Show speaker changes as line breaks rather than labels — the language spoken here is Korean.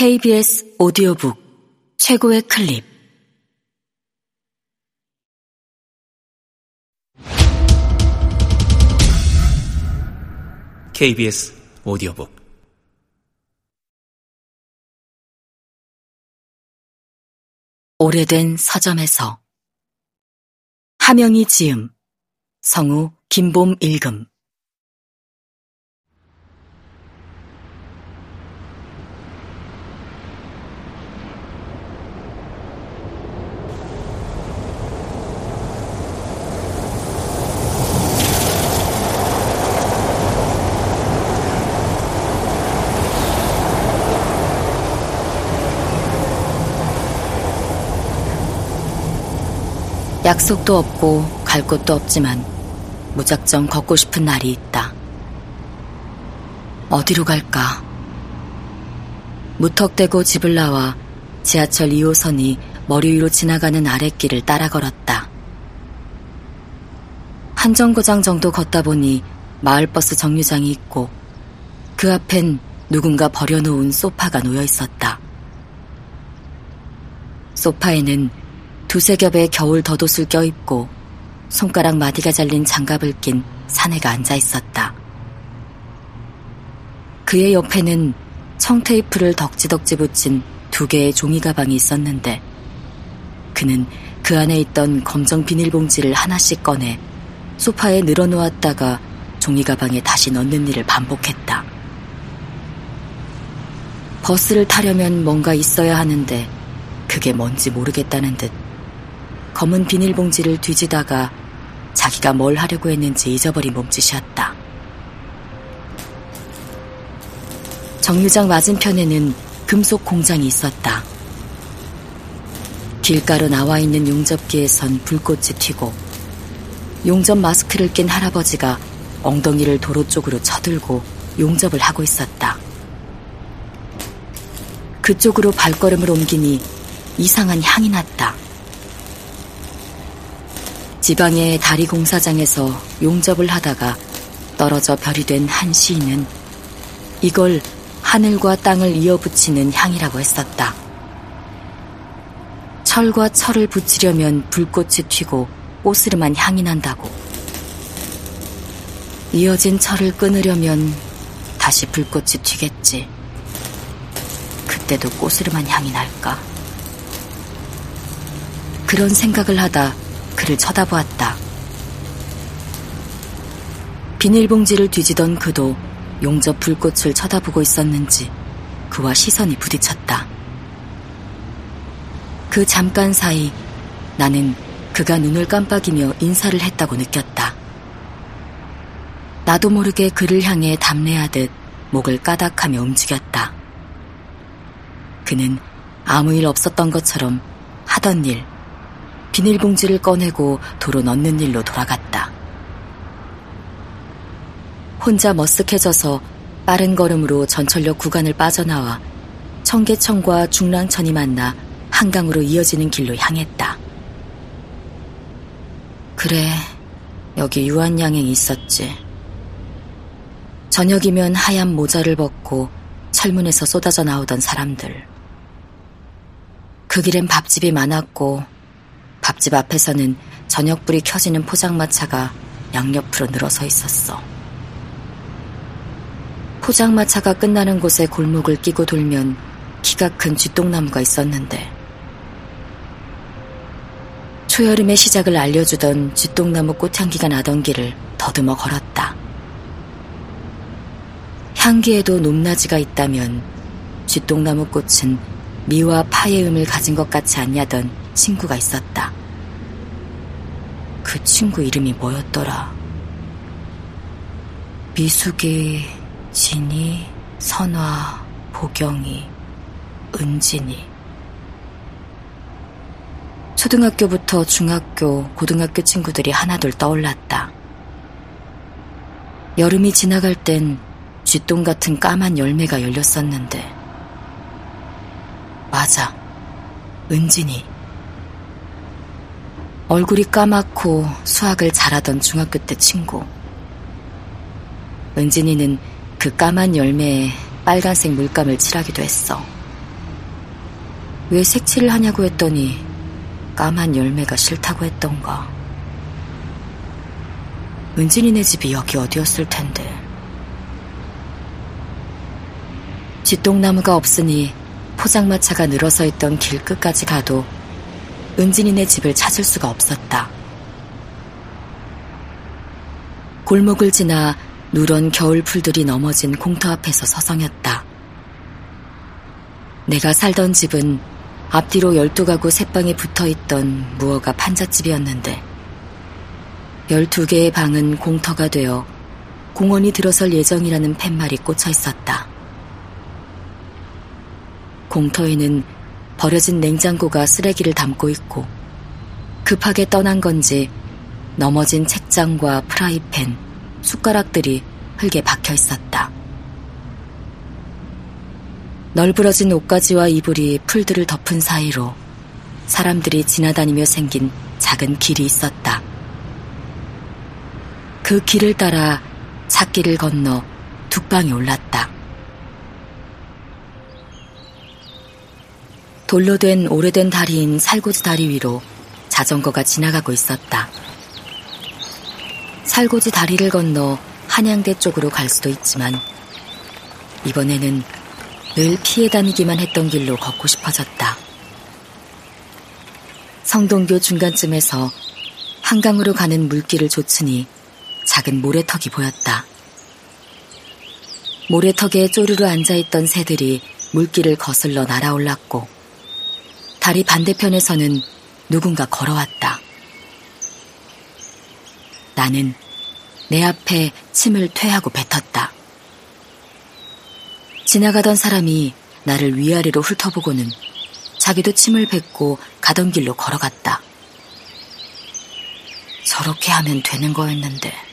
KBS 오디오북 최고의 클립.
KBS 오디오북.
오래된 서점에서. 하명이 지음. 성우 김봄 읽음 약속도 없고 갈 곳도 없지만 무작정 걷고 싶은 날이 있다. 어디로 갈까? 무턱대고 집을 나와 지하철 2호선이 머리 위로 지나가는 아랫길을 따라 걸었다. 한 정거장 정도 걷다 보니 마을버스 정류장이 있고 그 앞엔 누군가 버려놓은 소파가 놓여 있었다. 소파에는 두세 겹의 겨울 덧옷을 껴입고 손가락 마디가 잘린 장갑을 낀 사내가 앉아 있었다. 그의 옆에는 청테이프를 덕지덕지 붙인 두 개의 종이 가방이 있었는데 그는 그 안에 있던 검정 비닐봉지를 하나씩 꺼내 소파에 늘어놓았다가 종이 가방에 다시 넣는 일을 반복했다. 버스를 타려면 뭔가 있어야 하는데 그게 뭔지 모르겠다는 듯 검은 비닐봉지를 뒤지다가 자기가 뭘 하려고 했는지 잊어버린 몸짓이었다. 정류장 맞은편에는 금속 공장이 있었다. 길가로 나와 있는 용접기에선 불꽃이 튀고 용접 마스크를 낀 할아버지가 엉덩이를 도로 쪽으로 쳐들고 용접을 하고 있었다. 그쪽으로 발걸음을 옮기니 이상한 향이 났다. 지방의 다리 공사장에서 용접을 하다가 떨어져 별이 된 한 시인은 이걸 하늘과 땅을 이어붙이는 향이라고 했었다. 철과 철을 붙이려면 불꽃이 튀고 꼬스름한 향이 난다고. 이어진 철을 끊으려면 다시 불꽃이 튀겠지. 그때도 꼬스름한 향이 날까? 그런 생각을 하다 그를 쳐다보았다. 비닐봉지를 뒤지던 그도 용접 불꽃을 쳐다보고 있었는지 그와 시선이 부딪혔다. 그 잠깐 사이 나는 그가 눈을 깜빡이며 인사를 했다고 느꼈다. 나도 모르게 그를 향해 담례하듯 목을 까닥하며 움직였다. 그는 아무 일 없었던 것처럼 하던 일, 비닐봉지를 꺼내고 도로 넣는 일로 돌아갔다. 혼자 머쓱해져서 빠른 걸음으로 전철역 구간을 빠져나와 청계천과 중랑천이 만나 한강으로 이어지는 길로 향했다. 그래, 여기 유한양행이 있었지. 저녁이면 하얀 모자를 벗고 철문에서 쏟아져 나오던 사람들. 그 길엔 밥집이 많았고 밥집 앞에서는 저녁불이 켜지는 포장마차가 양옆으로 늘어서 있었어. 포장마차가 끝나는 곳에 골목을 끼고 돌면 키가 큰 쥐똥나무가 있었는데 초여름의 시작을 알려주던 쥐똥나무 꽃향기가 나던 길을 더듬어 걸었다. 향기에도 높낮이가 있다면 쥐똥나무 꽃은 미와 파의 음을 가진 것 같지 않냐던 친구가 있었다. 그 친구 이름이 뭐였더라? 미숙이, 진이, 선화, 보경이, 은진이. 초등학교부터 중학교, 고등학교 친구들이 하나둘 떠올랐다. 여름이 지나갈 땐 쥐똥 같은 까만 열매가 열렸었는데. 맞아. 은진이. 얼굴이 까맣고 수학을 잘하던 중학교 때 친구. 은진이는 그 까만 열매에 빨간색 물감을 칠하기도 했어. 왜 색칠을 하냐고 했더니 까만 열매가 싫다고 했던가. 은진이네 집이 여기 어디였을 텐데. 쥐똥나무가 없으니 포장마차가 늘어서 있던 길 끝까지 가도 은진이네 집을 찾을 수가 없었다. 골목을 지나 누런 겨울 풀들이 넘어진 공터 앞에서 서성였다. 내가 살던 집은 앞뒤로 열두 가구 셋방에 붙어 있던 무허가 판잣집이었는데, 열두 개의 방은 공터가 되어 공원이 들어설 예정이라는 팻말이 꽂혀 있었다. 공터에는 버려진 냉장고가 쓰레기를 담고 있고, 급하게 떠난 건지 넘어진 책장과 프라이팬, 숟가락들이 흙에 박혀 있었다. 널브러진 옷가지와 이불이 풀들을 덮은 사이로 사람들이 지나다니며 생긴 작은 길이 있었다. 그 길을 따라 찻길을 건너 둑방에 올랐다. 돌로 된 오래된 다리인 살고지 다리 위로 자전거가 지나가고 있었다. 살고지 다리를 건너 한양대 쪽으로 갈 수도 있지만 이번에는 늘 피해 다니기만 했던 길로 걷고 싶어졌다. 성동교 중간쯤에서 한강으로 가는 물길을 좇으니 작은 모래턱이 보였다. 모래턱에 쪼르르 앉아있던 새들이 물길을 거슬러 날아올랐고 다리 반대편에서는 누군가 걸어왔다. 나는 내 앞에 침을 퇴하고 뱉었다. 지나가던 사람이 나를 위아래로 훑어보고는 자기도 침을 뱉고 가던 길로 걸어갔다. 저렇게 하면 되는 거였는데.